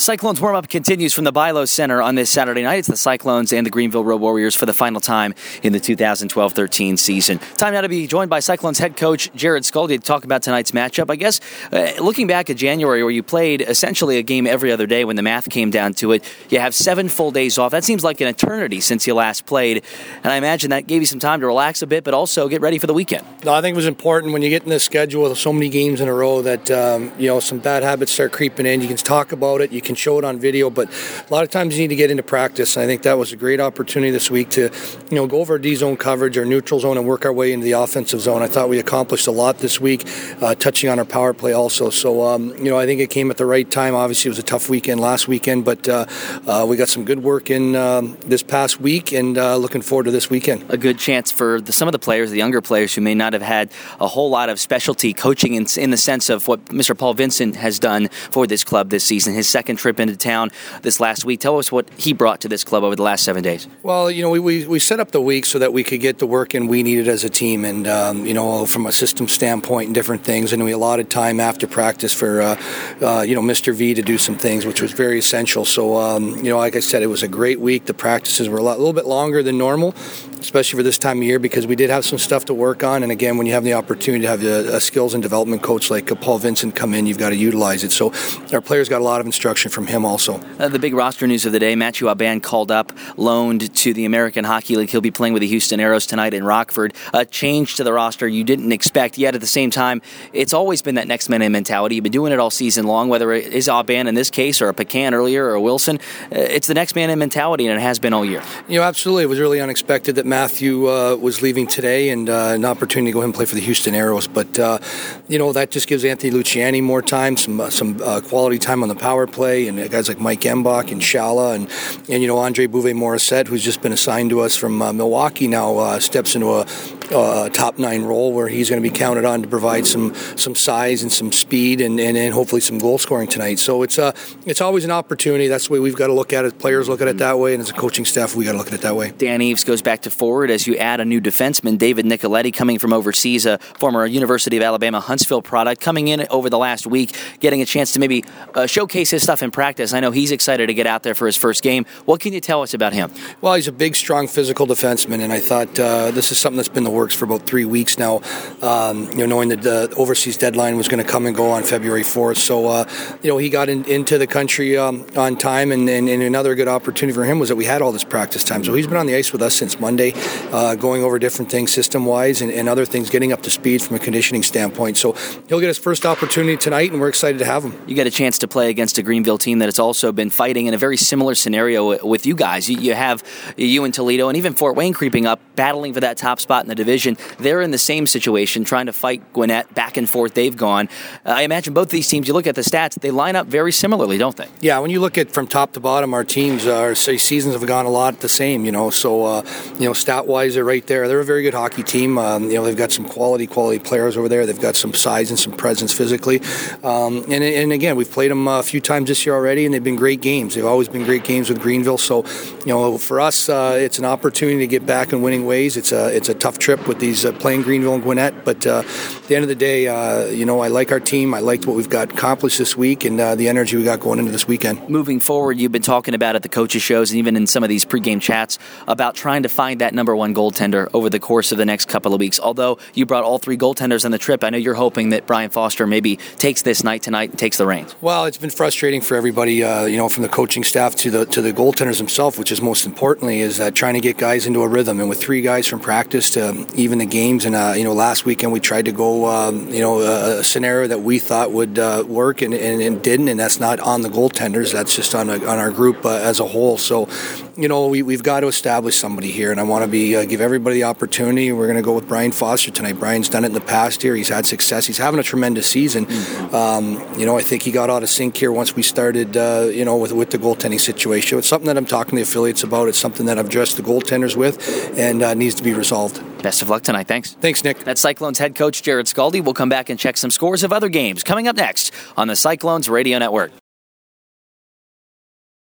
Cyclones warm up continues from the BI-LO Center on this Saturday night. It's the Cyclones and the Greenville Road Warriors for the final time in the 2012 13 season. Time now to be joined by Cyclones head coach Jarrod Skalde to talk about tonight's matchup. I guess uh, looking back at January, where you played essentially a game every other day when the math came down to it, you have seven full days off. That seems like an eternity since you last played. And I imagine that gave you some time to relax a bit, but also get ready for the weekend. No, I think it was important when you get in this schedule with so many games in a row that, um, you know, some bad habits start creeping in. You can talk about it, you can show it on video, but a lot of times you need to get into practice. And I think that was a great opportunity this week to, you know, go over D zone coverage or neutral zone and work our way into the offensive zone. I thought we accomplished a lot this week, uh, touching on our power play also. So, um, you know, I think it came at the right time. Obviously, it was a tough weekend last weekend, but uh, uh, we got some good work in um, this past week and uh, looking forward to this weekend. A good chance for the, some of the players, the younger players who may not have had a whole lot of specialty coaching in, in the sense of what Mr. Paul Vincent has done for this club this season. His second trip into town this last week. Tell us what he brought to this club over the last seven days. Well, you know, we, we, we set up the week so that we could get the work in we needed as a team, and um, you know, from a system standpoint and different things. And we allotted time after practice for uh, uh, you know Mr. V to do some things, which was very essential. So um, you know, like I said, it was a great week. The practices were a, lot, a little bit longer than normal, especially for this time of year because we did have some stuff to work on. And again, when you have the opportunity to have a, a skills and development coach like Paul Vincent come in, you've got to utilize it. So our players got a lot of instruction from him also. Uh, the big roster news of the day: Matthew Aban called up, loaned to the American Hockey League. He'll be playing with the Houston Aeros tonight in Rockford. A change to the roster you didn't expect, yet at the same time, it's always been that next man in mentality. You've been doing it all season long, whether it is Aban in this case or a Pecan earlier or a Wilson. Uh, it's the next man in mentality, and it has been all year. You know, absolutely. It was really unexpected that Matthew uh, was leaving today and uh, an opportunity to go ahead and play for the Houston Aeros. But uh, you know, that just gives Anthony Luciani more time, some uh, some uh, quality time on the power play, and guys like Mike Embach and Shala, and and you know Andre Bouvet Morissette, who's just been assigned to us from Milwaukee, now steps into a, a, top nine role where he's going to be counted on to provide some some size and some speed and, and, and hopefully some goal scoring tonight. So it's uh, it's always an opportunity. That's the way we've got to look at it. Players look at it that way, and as a coaching staff, we got to look at it that way. Dan Eaves goes back to forward as you add a new defenseman, David Nicoletti, coming from overseas, a former University of Alabama Huntsville product, coming in over the last week, getting a chance to maybe uh, showcase his stuff in practice. I know he's excited to get out there for his first game. What can you tell us about him? Well, he's a big, strong, physical defenseman, and I thought uh, this is something that's been the works for about three weeks now. Um, you know, knowing that the overseas deadline was going to come and go on February 4th, so uh, you know he got in, into the country um, on time, and, and, and, another good opportunity for him was that we had all this practice time. So he's been on the ice with us since Monday, uh, going over different things system wise and, and, other things, getting up to speed from a conditioning standpoint. So he'll get his first opportunity tonight, and we're excited to have him. You get a chance to play against a Greenville team that has also been fighting in a very similar scenario with you guys. You, you have you and Toledo, and even Fort Wayne creeping up, battling for that top spot in the division. They're in the same situation, trying to fight Gwinnett back and forth. They've gone. Uh, I imagine both these teams. You look at the stats; they line up very similarly, don't they? Yeah, when you look at from top to bottom, our teams, our seasons have gone a lot the same. You know, so uh, you know, stat wise, they're right there. They're a very good hockey team. Um, you know, they've got some quality, quality players over there. They've got some size and some presence physically. Um, and, and again, we've played them a few times this year already, and they've been great games. They've always been great games with Greenville. So, you know, for us, uh, it's an opportunity to get back in winning ways. It's a it's a tough trip with these uh, playing Greenville and Gwinnett, but uh, at the end of the day, uh, you know, I like our team. I liked what we've got accomplished this week and uh, the energy we got going into this weekend. Moving forward, you've been talking about at the coaches shows and even in some of these pregame chats about trying to find that number one goaltender over the course of the next couple of weeks. Although you brought all three goaltenders on the trip, I know you're hoping that Brian Foster maybe takes this night tonight and takes the reins. Well, it's been frustrating for everybody, uh, you know, from the coaching staff to the to the goaltenders themselves, which is most importantly is that trying to get guys into a rhythm. And with three guys from practice to even the games, and uh, you know, last weekend we tried to go, um, you know, a, a, scenario that we thought would uh, work and, and, and, didn't, and that's not on the goaltenders. That's just on a, on our group uh, as a whole. So, you know, we, we've got to establish somebody here, and I want to be uh, give everybody the opportunity. We're going to go with Brian Foster tonight. Brian's done it in the past here. He's had success. He's having a tremendous season. Um, you know, I think he got out of sync here once we started, uh, you know, with, with the goaltending situation. It's something that I'm talking to the affiliates about. It's something that I've addressed the goaltenders with and uh, needs to be resolved. Best of luck tonight. Thanks. Thanks, Nick. That's Cyclones head coach Jarrod Skalde. We'll come back and check some scores of other games coming up next on the Cyclones Radio Network.